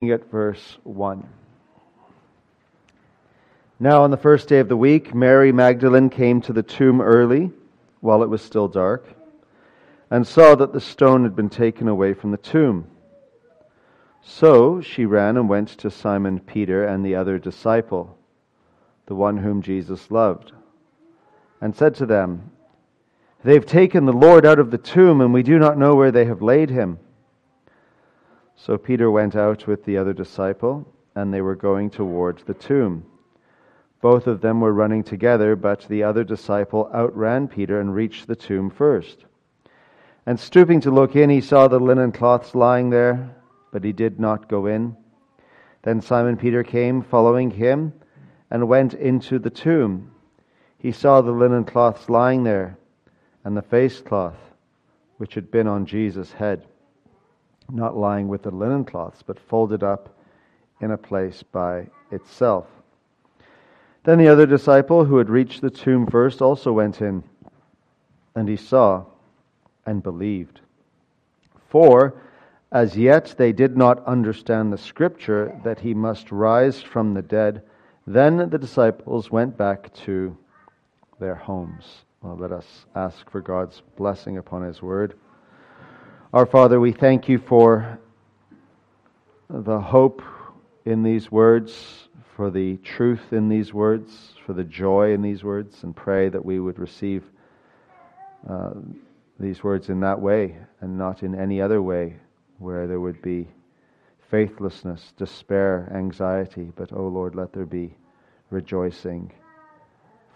at verse 1. Now, on the first day of the week, Mary Magdalene came to the tomb early, while it was still dark, and saw that the stone had been taken away from the tomb. So she ran and went to Simon Peter and the other disciple, the one whom Jesus loved, and said to them, They've taken the Lord out of the tomb, and we do not know where they have laid him. So Peter went out with the other disciple, and they were going towards the tomb. Both of them were running together, but the other disciple outran Peter and reached the tomb first. And stooping to look in, he saw the linen cloths lying there, but he did not go in. Then Simon Peter came, following him, and went into the tomb. He saw the linen cloths lying there, and the face cloth which had been on Jesus' head not lying with the linen cloths, but folded up in a place by itself. Then the other disciple, who had reached the tomb first, also went in, and he saw and believed. For as yet they did not understand the scripture that he must rise from the dead. Then the disciples went back to their homes. Well, let us ask for God's blessing upon his word. Our Father, we thank you for the hope in these words, for the truth in these words, for the joy in these words, and pray that we would receive uh, these words in that way and not in any other way where there would be faithlessness, despair, anxiety. But, O oh Lord, let there be rejoicing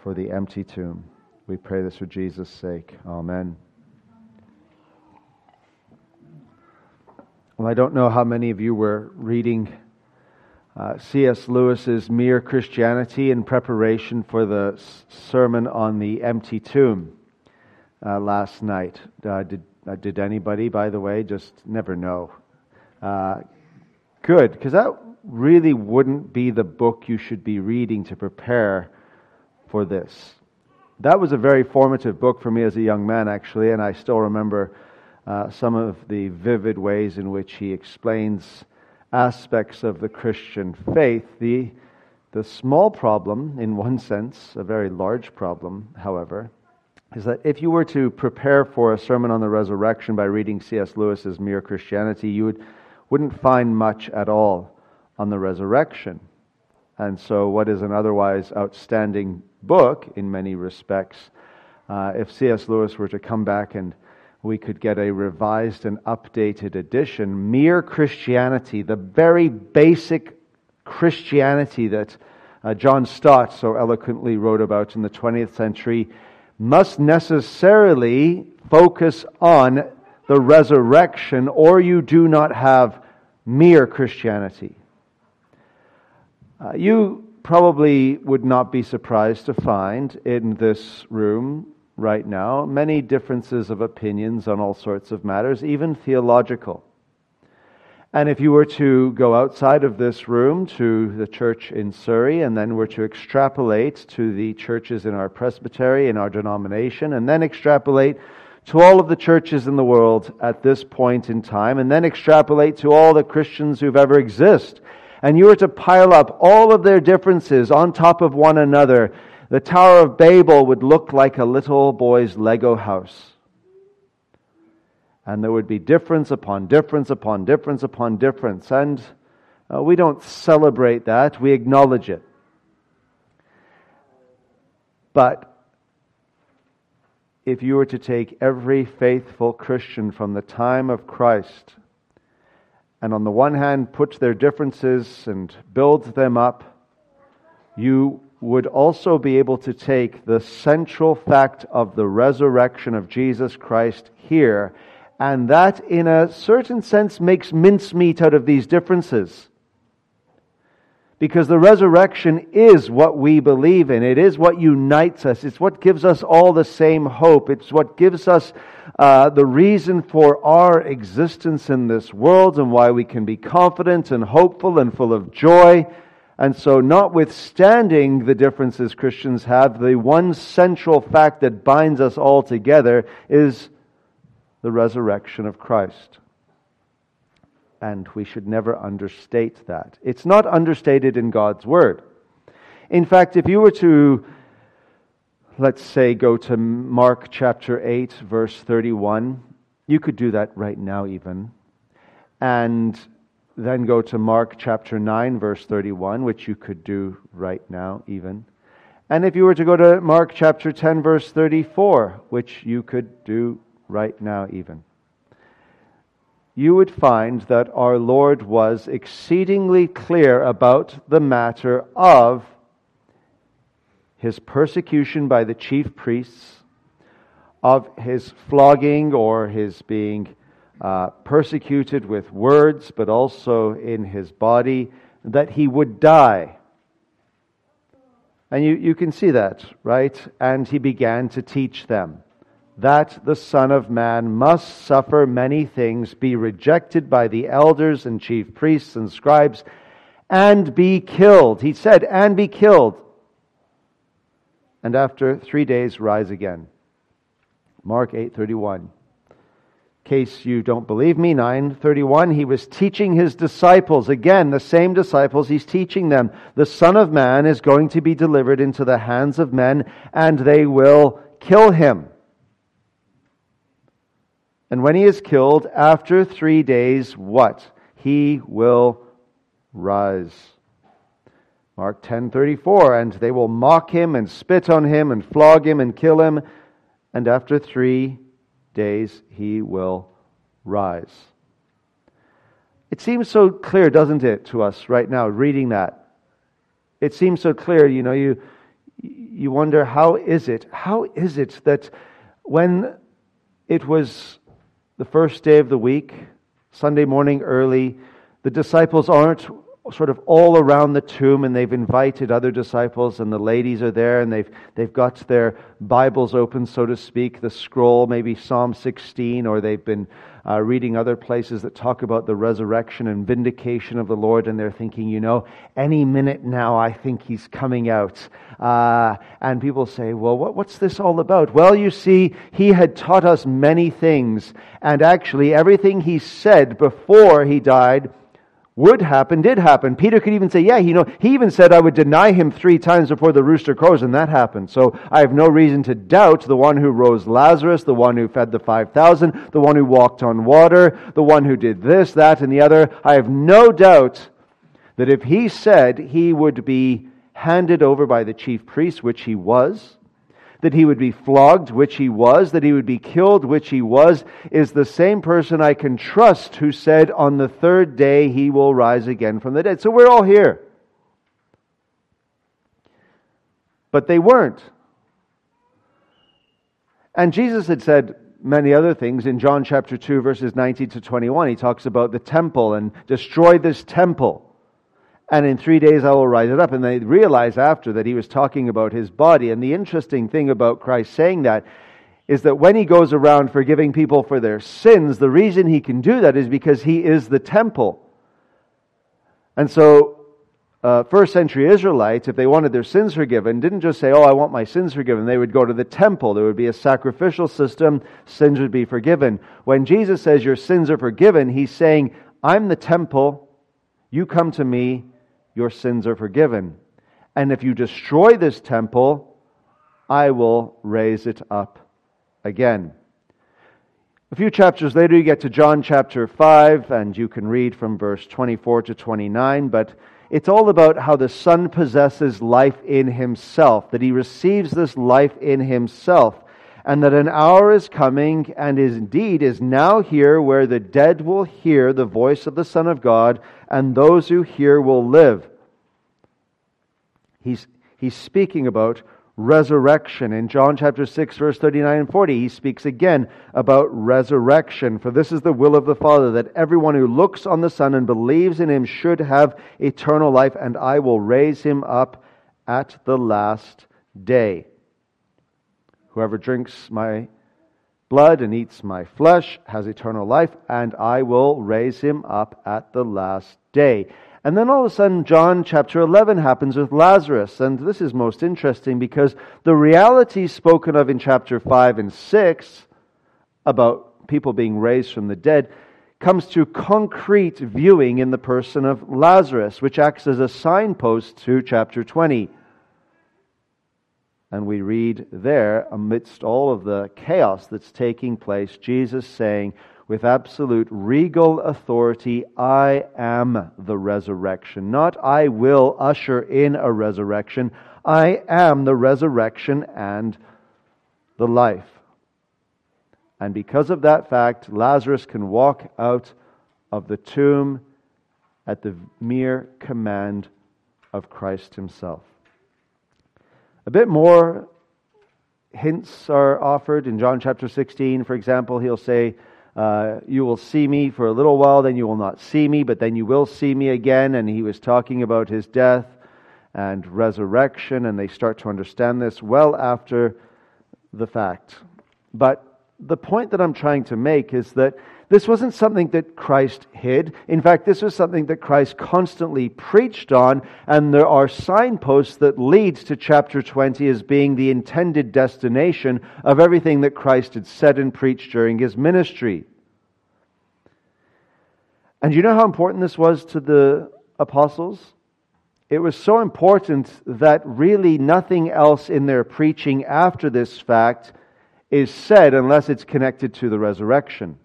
for the empty tomb. We pray this for Jesus' sake. Amen. Well, I don't know how many of you were reading uh, C.S. Lewis's Mere Christianity in preparation for the sermon on the empty tomb uh, last night. Uh, did, uh, did anybody, by the way, just never know? Uh, good, because that really wouldn't be the book you should be reading to prepare for this. That was a very formative book for me as a young man, actually, and I still remember uh, some of the vivid ways in which he explains aspects of the Christian faith. The, the small problem, in one sense, a very large problem, however, is that if you were to prepare for a sermon on the resurrection by reading C.S. Lewis's Mere Christianity, you would, wouldn't find much at all on the resurrection. And so, what is an otherwise outstanding book in many respects, uh, if C.S. Lewis were to come back and we could get a revised and updated edition. Mere Christianity, the very basic Christianity that uh, John Stott so eloquently wrote about in the 20th century, must necessarily focus on the resurrection, or you do not have mere Christianity. Uh, you probably would not be surprised to find in this room right now, many differences of opinions on all sorts of matters, even theological. And if you were to go outside of this room to the church in Surrey, and then were to extrapolate to the churches in our presbytery, in our denomination, and then extrapolate to all of the churches in the world at this point in time, and then extrapolate to all the Christians who've ever existed, and you were to pile up all of their differences on top of one another, the Tower of Babel would look like a little boy's Lego house. And there would be difference upon difference upon difference upon difference. And uh, we don't celebrate that, we acknowledge it. But if you were to take every faithful Christian from the time of Christ and on the one hand put their differences and build them up, you would also be able to take the central fact of the resurrection of Jesus Christ here, and that in a certain sense makes mincemeat out of these differences. Because the resurrection is what we believe in. It is what unites us. It's what gives us all the same hope. It's what gives us uh, the reason for our existence in this world and why we can be confident and hopeful and full of joy and so, notwithstanding the differences Christians have, the one central fact that binds us all together is the resurrection of Christ. and we should never understate that. It's not understated in God's Word. In fact, if you were to, let's say, go to Mark chapter 8, verse 31, you could do that right now, even. And then go to Mark chapter 9, verse 31, which you could do right now, even. And if you were to go to Mark chapter 10, verse 34, which you could do right now, even, you would find that our Lord was exceedingly clear about the matter of his persecution by the chief priests, of his flogging or his being uh, persecuted with words, but also in his body, that he would die. And you, you can see that, right? And he began to teach them that the Son of Man must suffer many things, be rejected by the elders and chief priests and scribes, and be killed. He said, and be killed. And after three days, rise again. Mark 8:31 case you don't believe me 931 he was teaching his disciples. Again the same disciples he's teaching them. The son of man is going to be delivered into the hands of men and they will kill him. And when he is killed after 3 days what? He will rise. Mark 10:34 and they will mock him and spit on him and flog him and kill him. And after 3 days he will rise. It seems so clear, doesn't it, to us right now, reading that? It seems so clear, you know, you, you wonder how is it, how is it that when it was the first day of the week, Sunday morning early, the disciples aren't sort of all around the tomb and they've invited other disciples and the ladies are there and they've, they've got their Bibles open, so to speak, the scroll, maybe Psalm 16, or they've been uh, reading other places that talk about the resurrection and vindication of the Lord and they're thinking, you know, any minute now I think he's coming out. Uh, and people say, well, what, what's this all about? Well, you see, he had taught us many things and actually everything he said before he died would happen, did happen. Peter could even say, yeah, you know, he even said I would deny him three times before the rooster crows, and that happened. So I have no reason to doubt the one who rose Lazarus, the one who fed the 5,000, the one who walked on water, the one who did this, that, and the other. I have no doubt that if he said he would be handed over by the chief priest, which he was, that he would be flogged, which he was, that he would be killed, which he was, is the same person I can trust who said, On the third day he will rise again from the dead. So we're all here. But they weren't. And Jesus had said many other things in John chapter 2, verses 19 to 21. He talks about the temple and destroy this temple and in three days I will rise it up. And they realize after that he was talking about his body. And the interesting thing about Christ saying that is that when he goes around forgiving people for their sins, the reason he can do that is because he is the temple. And so, uh, first century Israelites, if they wanted their sins forgiven, didn't just say, Oh, I want my sins forgiven. They would go to the temple. There would be a sacrificial system. Sins would be forgiven. When Jesus says your sins are forgiven, he's saying, I'm the temple. You come to me your sins are forgiven. And if you destroy this temple, I will raise it up again. A few chapters later, you get to John chapter 5, and you can read from verse 24 to 29, but it's all about how the Son possesses life in himself, that he receives this life in himself, and that an hour is coming, and is indeed is now here, where the dead will hear the voice of the Son of God, and those who hear will live. He's, he's speaking about resurrection. In John chapter 6, verse 39 and 40, he speaks again about resurrection. For this is the will of the Father, that everyone who looks on the Son and believes in him should have eternal life, and I will raise him up at the last day. Whoever drinks my blood and eats my flesh has eternal life, and I will raise him up at the last day. And then all of a sudden, John chapter 11 happens with Lazarus. And this is most interesting because the reality spoken of in chapter 5 and 6 about people being raised from the dead comes to concrete viewing in the person of Lazarus, which acts as a signpost to chapter 20. And we read there, amidst all of the chaos that's taking place, Jesus saying, with absolute regal authority, I am the resurrection. Not I will usher in a resurrection. I am the resurrection and the life. And because of that fact, Lazarus can walk out of the tomb at the mere command of Christ himself. A bit more hints are offered in John chapter 16. For example, he'll say, uh, You will see me for a little while, then you will not see me, but then you will see me again. And he was talking about his death and resurrection, and they start to understand this well after the fact. But the point that I'm trying to make is that this wasn't something that Christ hid. In fact, this was something that Christ constantly preached on, and there are signposts that leads to chapter 20 as being the intended destination of everything that Christ had said and preached during his ministry. And you know how important this was to the apostles? It was so important that really nothing else in their preaching after this fact is said unless it's connected to the resurrection.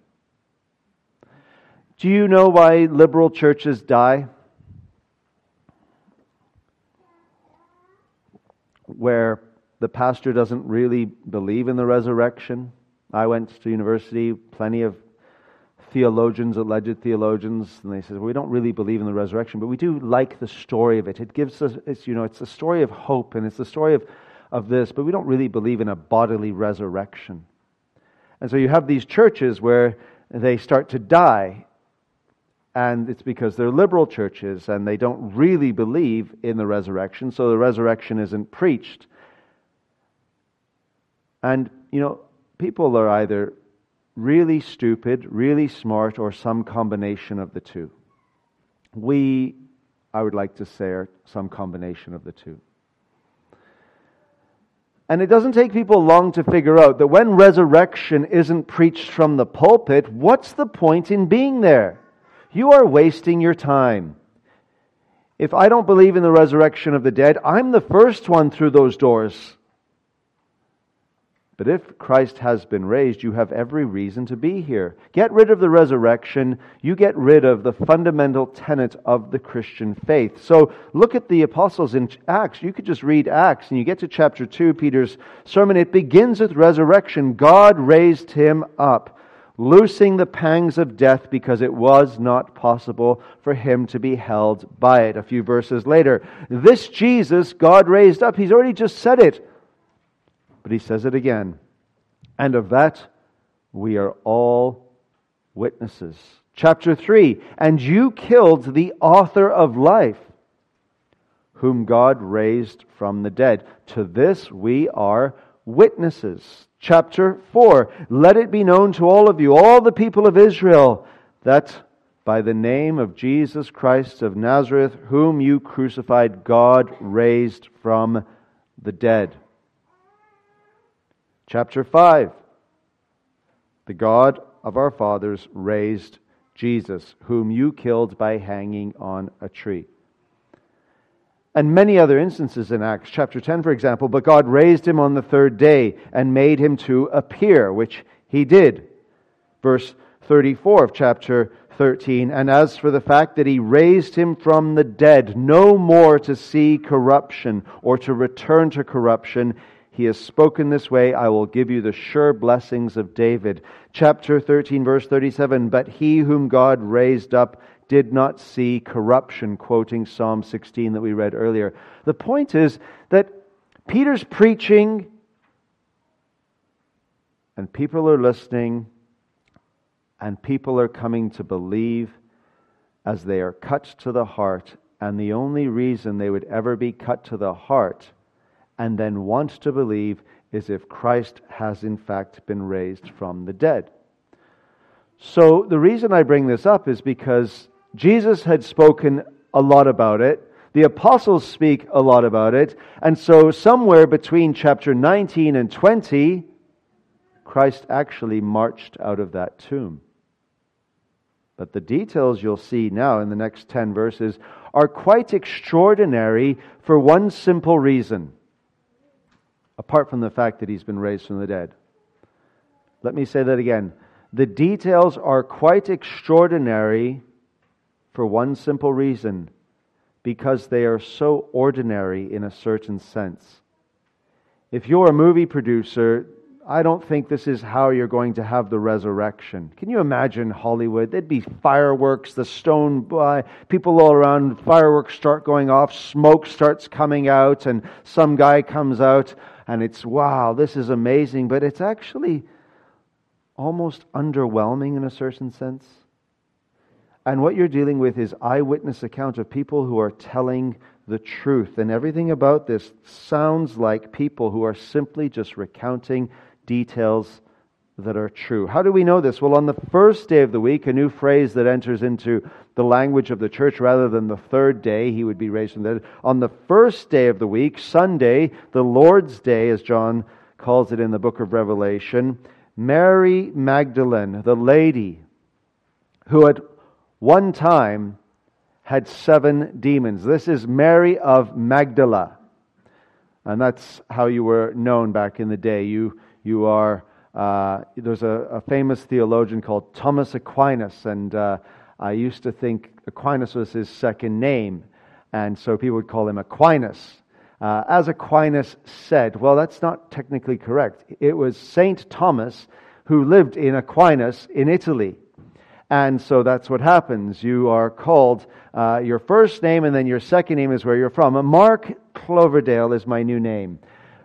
Do you know why liberal churches die? Where the pastor doesn't really believe in the resurrection. I went to university, plenty of theologians, alleged theologians, and they said, well, we don't really believe in the resurrection, but we do like the story of it. It gives us, it's, you know, it's a story of hope, and it's the story of, of this, but we don't really believe in a bodily resurrection. And so you have these churches where they start to die, and it's because they're liberal churches and they don't really believe in the resurrection, so the resurrection isn't preached. And, you know, people are either really stupid, really smart, or some combination of the two. We, I would like to say, are some combination of the two. And it doesn't take people long to figure out that when resurrection isn't preached from the pulpit, what's the point in being there? You are wasting your time. If I don't believe in the resurrection of the dead, I'm the first one through those doors. But if Christ has been raised, you have every reason to be here. Get rid of the resurrection, you get rid of the fundamental tenet of the Christian faith. So look at the apostles in Acts. You could just read Acts and you get to chapter 2, Peter's sermon. It begins with resurrection. God raised him up, loosing the pangs of death because it was not possible for him to be held by it. A few verses later, this Jesus God raised up, he's already just said it. But he says it again. And of that we are all witnesses. Chapter 3 And you killed the author of life, whom God raised from the dead. To this we are witnesses. Chapter 4 Let it be known to all of you, all the people of Israel, that by the name of Jesus Christ of Nazareth, whom you crucified, God raised from the dead. Chapter 5 The God of our fathers raised Jesus, whom you killed by hanging on a tree. And many other instances in Acts chapter 10, for example, but God raised him on the third day and made him to appear, which he did. Verse 34 of chapter 13. And as for the fact that he raised him from the dead, no more to see corruption or to return to corruption, he has spoken this way, I will give you the sure blessings of David. Chapter 13, verse 37 But he whom God raised up did not see corruption, quoting Psalm 16 that we read earlier. The point is that Peter's preaching, and people are listening, and people are coming to believe as they are cut to the heart. And the only reason they would ever be cut to the heart and then want to believe is if Christ has in fact been raised from the dead. So the reason I bring this up is because Jesus had spoken a lot about it. The apostles speak a lot about it. And so somewhere between chapter 19 and 20, Christ actually marched out of that tomb. But the details you'll see now in the next 10 verses are quite extraordinary for one simple reason, apart from the fact that he's been raised from the dead. Let me say that again. The details are quite extraordinary for one simple reason because they are so ordinary in a certain sense. If you're a movie producer, I don't think this is how you're going to have the resurrection. Can you imagine Hollywood? There'd be fireworks, the stone by, people all around, fireworks start going off, smoke starts coming out, and some guy comes out, and it's wow, this is amazing, but it's actually almost underwhelming in a certain sense. And what you're dealing with is eyewitness account of people who are telling the truth. And everything about this sounds like people who are simply just recounting details that are true. How do we know this? Well, on the first day of the week, a new phrase that enters into the language of the church rather than the third day, he would be raised from the dead. On the first day of the week, Sunday, the Lord's Day, as John calls it in the book of Revelation, Mary Magdalene, the lady who at one time had seven demons. This is Mary of Magdala. And that's how you were known back in the day. You you are, uh, there's a, a, famous theologian called Thomas Aquinas, and uh, I used to think Aquinas was his second name, and so people would call him Aquinas. Uh, as Aquinas said, well, that's not technically correct. It was Saint Thomas who lived in Aquinas in Italy. And so that's what happens. You are called uh, your first name, and then your second name is where you're from. Mark Cloverdale is my new name.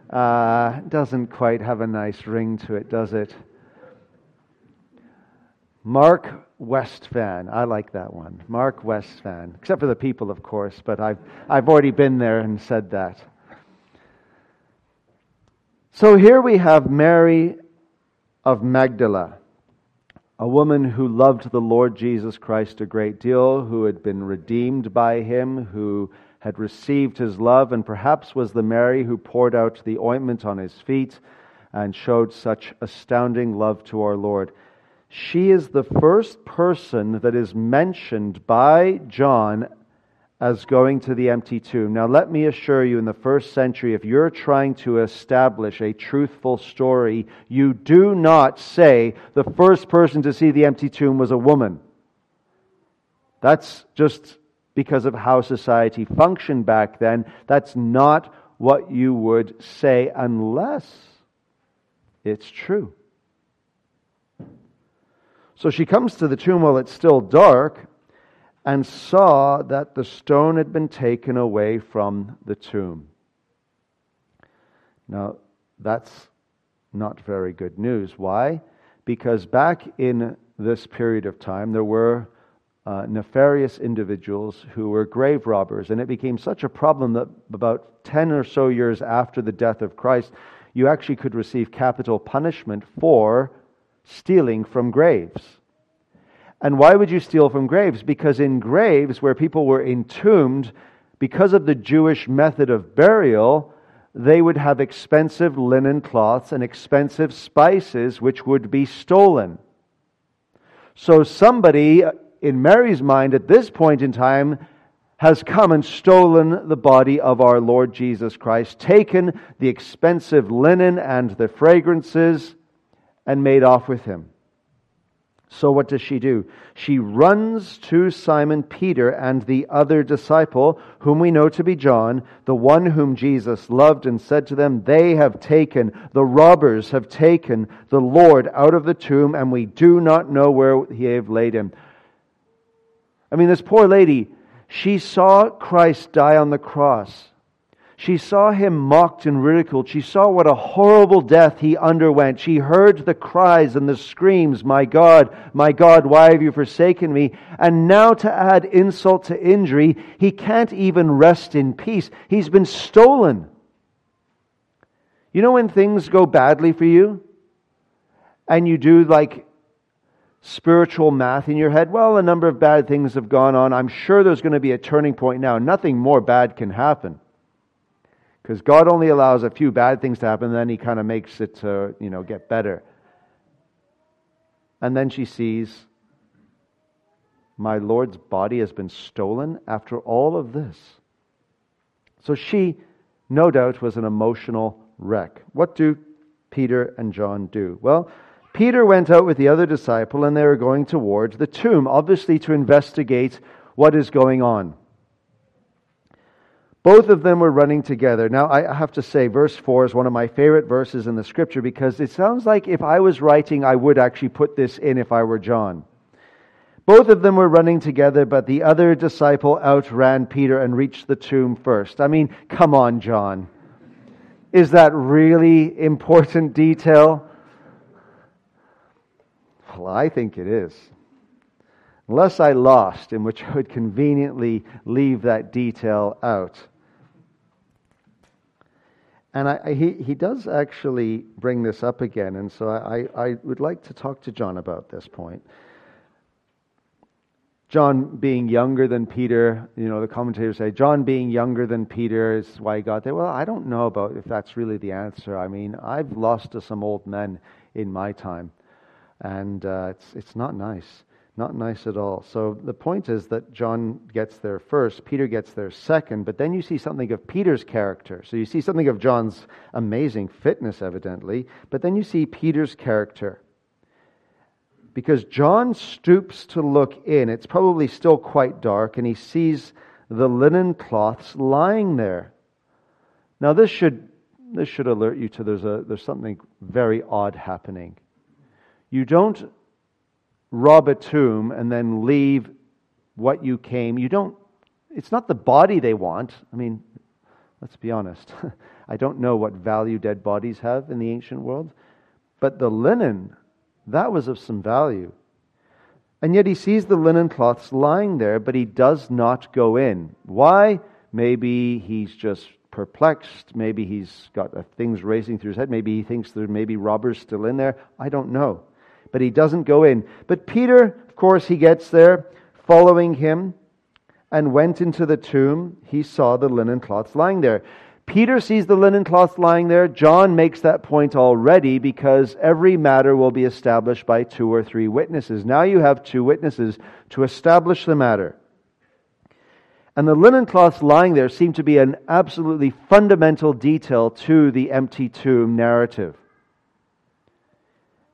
Uh, doesn't quite have a nice ring to it, does it? Mark Westfan. I like that one. Mark Westfan. Except for the people, of course, but I've, I've already been there and said that. So here we have Mary of Magdala, a woman who loved the Lord Jesus Christ a great deal, who had been redeemed by him, who had received his love, and perhaps was the Mary who poured out the ointment on his feet and showed such astounding love to our Lord. She is the first person that is mentioned by John as going to the empty tomb. Now, let me assure you, in the first century, if you're trying to establish a truthful story, you do not say the first person to see the empty tomb was a woman. That's just because of how society functioned back then. That's not what you would say unless it's true. So she comes to the tomb while it's still dark and saw that the stone had been taken away from the tomb. Now, that's not very good news. Why? Because back in this period of time, there were uh, nefarious individuals who were grave robbers. And it became such a problem that about 10 or so years after the death of Christ, you actually could receive capital punishment for stealing from graves. And why would you steal from graves? Because in graves where people were entombed, because of the Jewish method of burial, they would have expensive linen cloths and expensive spices which would be stolen. So somebody uh, in Mary's mind at this point in time, has come and stolen the body of our Lord Jesus Christ, taken the expensive linen and the fragrances, and made off with him. So what does she do? She runs to Simon Peter and the other disciple, whom we know to be John, the one whom Jesus loved, and said to them, They have taken, the robbers have taken the Lord out of the tomb, and we do not know where he have laid him. I mean, this poor lady, she saw Christ die on the cross. She saw him mocked and ridiculed. She saw what a horrible death he underwent. She heard the cries and the screams, My God, my God, why have you forsaken me? And now to add insult to injury, he can't even rest in peace. He's been stolen. You know when things go badly for you? And you do like spiritual math in your head. Well, a number of bad things have gone on. I'm sure there's going to be a turning point now. Nothing more bad can happen. Because God only allows a few bad things to happen, and then He kind of makes it to, you know, get better. And then she sees My Lord's body has been stolen after all of this. So she, no doubt, was an emotional wreck. What do Peter and John do? Well, Peter went out with the other disciple and they were going towards the tomb, obviously to investigate what is going on. Both of them were running together. Now, I have to say, verse 4 is one of my favorite verses in the scripture because it sounds like if I was writing, I would actually put this in if I were John. Both of them were running together, but the other disciple outran Peter and reached the tomb first. I mean, come on, John. Is that really important detail? Well, I think it is. Unless I lost, in which I would conveniently leave that detail out. And I, he, he does actually bring this up again, and so I, I would like to talk to John about this point. John being younger than Peter, you know, the commentators say John being younger than Peter is why he got there. Well, I don't know about if that's really the answer. I mean, I've lost to some old men in my time, and uh, it's it's not nice. Not nice at all. So the point is that John gets there first, Peter gets there second, but then you see something of Peter's character. So you see something of John's amazing fitness, evidently, but then you see Peter's character. Because John stoops to look in. It's probably still quite dark, and he sees the linen cloths lying there. Now, this should, this should alert you to there's, a, there's something very odd happening. You don't rob a tomb and then leave what you came. You don't, it's not the body they want. I mean, let's be honest. I don't know what value dead bodies have in the ancient world, but the linen, that was of some value. And yet he sees the linen cloths lying there, but he does not go in. Why? Maybe he's just perplexed. Maybe he's got uh, things racing through his head. Maybe he thinks there may be robbers still in there. I don't know but he doesn't go in. But Peter, of course, he gets there following him and went into the tomb. He saw the linen cloths lying there. Peter sees the linen cloths lying there. John makes that point already because every matter will be established by two or three witnesses. Now you have two witnesses to establish the matter. And the linen cloths lying there seem to be an absolutely fundamental detail to the empty tomb narrative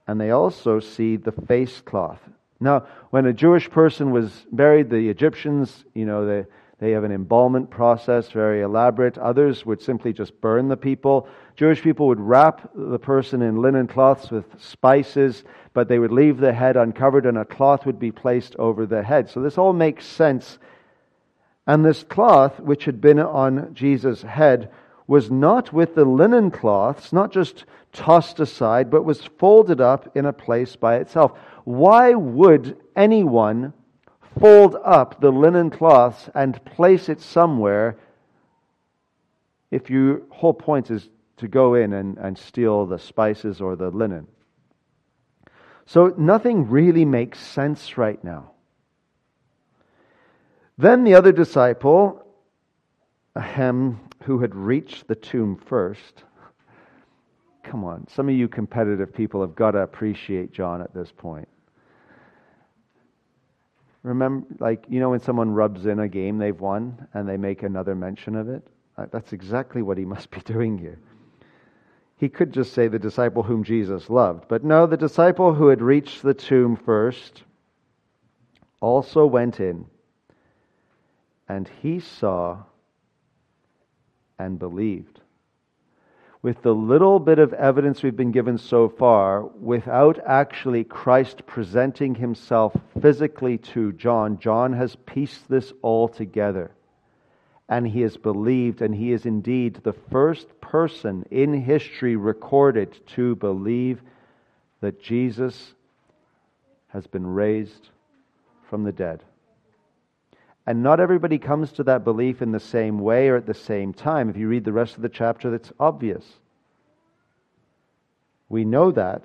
and they also see the face cloth. Now, when a Jewish person was buried, the Egyptians, you know, they, they have an embalmment process, very elaborate. Others would simply just burn the people. Jewish people would wrap the person in linen cloths with spices, but they would leave the head uncovered and a cloth would be placed over the head. So this all makes sense. And this cloth, which had been on Jesus' head, was not with the linen cloths, not just tossed aside, but was folded up in a place by itself. Why would anyone fold up the linen cloths and place it somewhere if your whole point is to go in and, and steal the spices or the linen? So nothing really makes sense right now. Then the other disciple, Ahem, who had reached the tomb first. Come on, some of you competitive people have got to appreciate John at this point. Remember, like, you know, when someone rubs in a game they've won and they make another mention of it? Uh, that's exactly what he must be doing here. He could just say the disciple whom Jesus loved. But no, the disciple who had reached the tomb first also went in, and he saw and believed. With the little bit of evidence we've been given so far, without actually Christ presenting himself physically to John, John has pieced this all together. And he has believed, and he is indeed the first person in history recorded to believe that Jesus has been raised from the dead. And not everybody comes to that belief in the same way or at the same time. If you read the rest of the chapter, that's obvious. We know that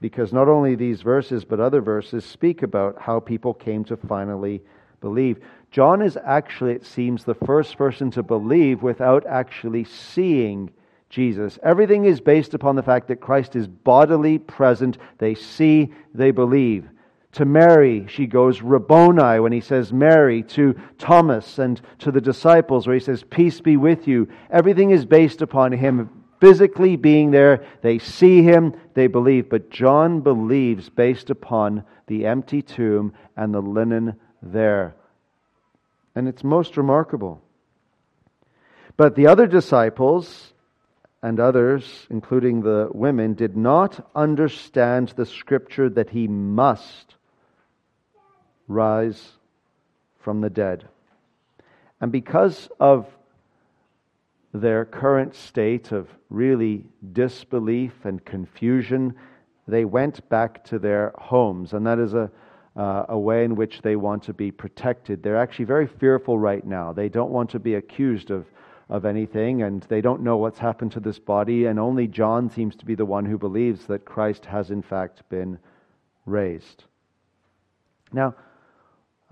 because not only these verses, but other verses speak about how people came to finally believe. John is actually, it seems, the first person to believe without actually seeing Jesus. Everything is based upon the fact that Christ is bodily present. They see, they believe. To Mary, she goes Rabboni when he says Mary. To Thomas and to the disciples, where he says, Peace be with you. Everything is based upon him physically being there. They see him, they believe. But John believes based upon the empty tomb and the linen there. And it's most remarkable. But the other disciples and others, including the women, did not understand the scripture that he must rise from the dead. And because of their current state of really disbelief and confusion, they went back to their homes. And that is a, uh, a way in which they want to be protected. They're actually very fearful right now. They don't want to be accused of, of anything, and they don't know what's happened to this body. And only John seems to be the one who believes that Christ has, in fact, been raised. Now,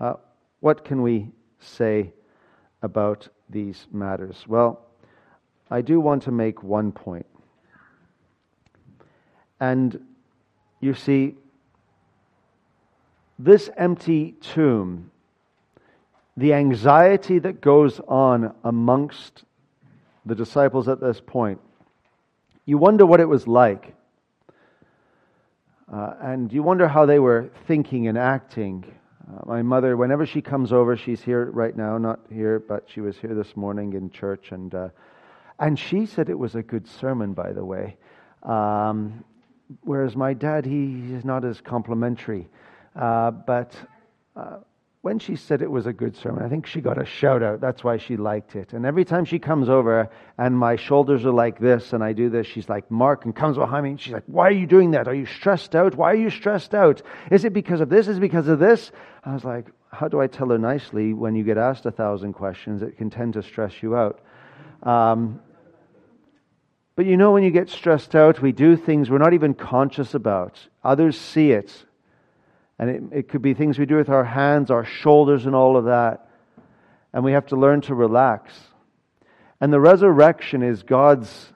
uh, what can we say about these matters? Well, I do want to make one point. And you see, this empty tomb, the anxiety that goes on amongst the disciples at this point, you wonder what it was like. Uh, and you wonder how they were thinking and acting uh, my mother, whenever she comes over, she's here right now, not here, but she was here this morning in church, and uh, and she said it was a good sermon, by the way. Um, whereas my dad, he is not as complimentary, uh, but uh, when she said it was a good sermon, I think she got a shout out. That's why she liked it. And every time she comes over and my shoulders are like this and I do this, she's like, Mark, and comes behind me and she's like, Why are you doing that? Are you stressed out? Why are you stressed out? Is it because of this? Is it because of this? I was like, How do I tell her nicely when you get asked a thousand questions? It can tend to stress you out. Um, but you know, when you get stressed out, we do things we're not even conscious about. Others see it and it, it could be things we do with our hands, our shoulders, and all of that. And we have to learn to relax. And the resurrection is God's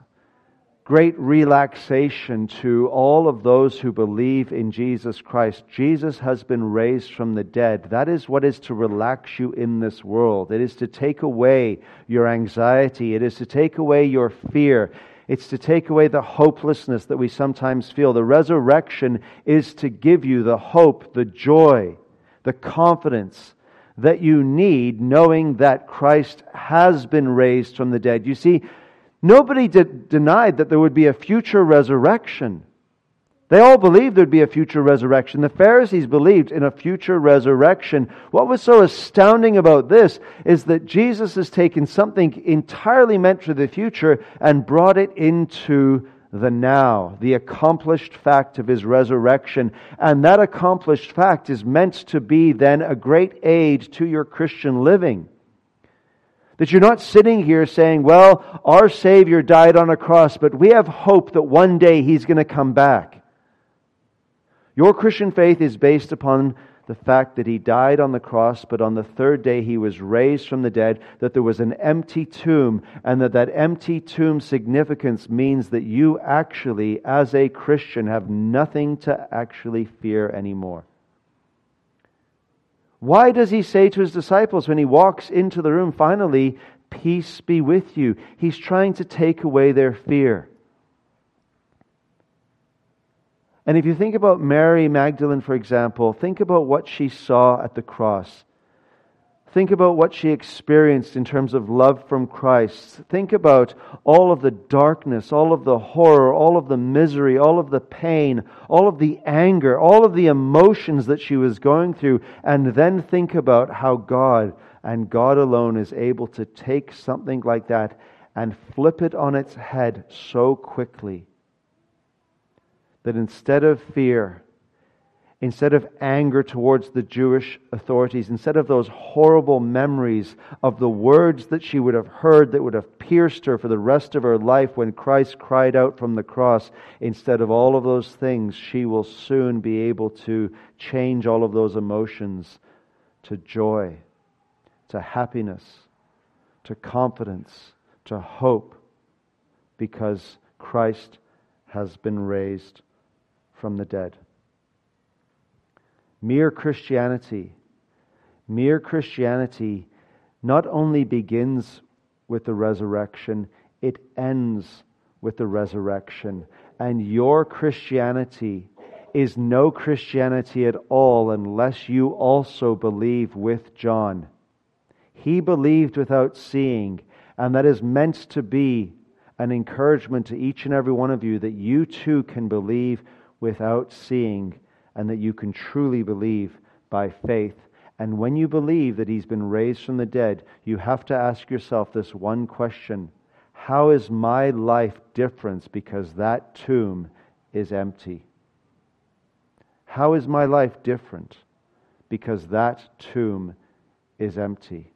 great relaxation to all of those who believe in Jesus Christ. Jesus has been raised from the dead. That is what is to relax you in this world. It is to take away your anxiety. It is to take away your fear. It's to take away the hopelessness that we sometimes feel. The resurrection is to give you the hope, the joy, the confidence that you need knowing that Christ has been raised from the dead. You see, nobody denied that there would be a future resurrection. They all believed there'd be a future resurrection. The Pharisees believed in a future resurrection. What was so astounding about this is that Jesus has taken something entirely meant for the future and brought it into the now, the accomplished fact of his resurrection. And that accomplished fact is meant to be then a great aid to your Christian living. That you're not sitting here saying, well, our Savior died on a cross, but we have hope that one day He's going to come back. Your Christian faith is based upon the fact that he died on the cross, but on the third day he was raised from the dead, that there was an empty tomb, and that that empty tomb significance means that you actually, as a Christian, have nothing to actually fear anymore. Why does he say to his disciples when he walks into the room, finally, peace be with you? He's trying to take away their fear. And if you think about Mary Magdalene, for example, think about what she saw at the cross. Think about what she experienced in terms of love from Christ. Think about all of the darkness, all of the horror, all of the misery, all of the pain, all of the anger, all of the emotions that she was going through. And then think about how God and God alone is able to take something like that and flip it on its head so quickly that instead of fear, instead of anger towards the Jewish authorities, instead of those horrible memories of the words that she would have heard that would have pierced her for the rest of her life when Christ cried out from the cross, instead of all of those things, she will soon be able to change all of those emotions to joy, to happiness, to confidence, to hope, because Christ has been raised from the dead. Mere Christianity. Mere Christianity not only begins with the resurrection, it ends with the resurrection. And your Christianity is no Christianity at all unless you also believe with John. He believed without seeing, and that is meant to be an encouragement to each and every one of you that you too can believe without seeing, and that you can truly believe by faith. And when you believe that he's been raised from the dead, you have to ask yourself this one question How is my life different because that tomb is empty? How is my life different because that tomb is empty?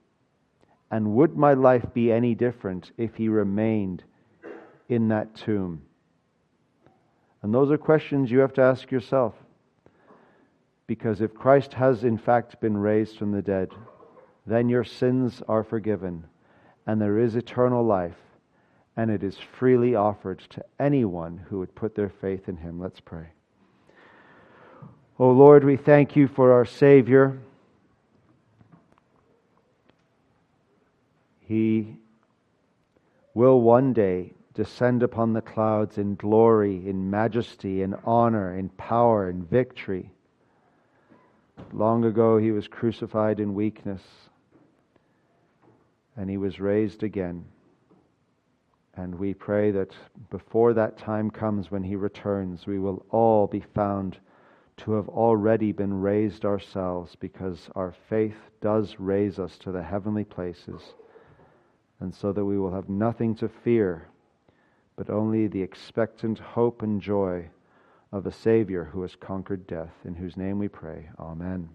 And would my life be any different if he remained in that tomb? And those are questions you have to ask yourself. Because if Christ has in fact been raised from the dead, then your sins are forgiven, and there is eternal life, and it is freely offered to anyone who would put their faith in him. Let's pray. Oh Lord, we thank you for our Savior. He will one day descend upon the clouds in glory, in majesty, in honor, in power, in victory. Long ago, he was crucified in weakness, and he was raised again. And we pray that before that time comes when he returns, we will all be found to have already been raised ourselves because our faith does raise us to the heavenly places and so that we will have nothing to fear, but only the expectant hope and joy of a Savior who has conquered death, in whose name we pray. Amen.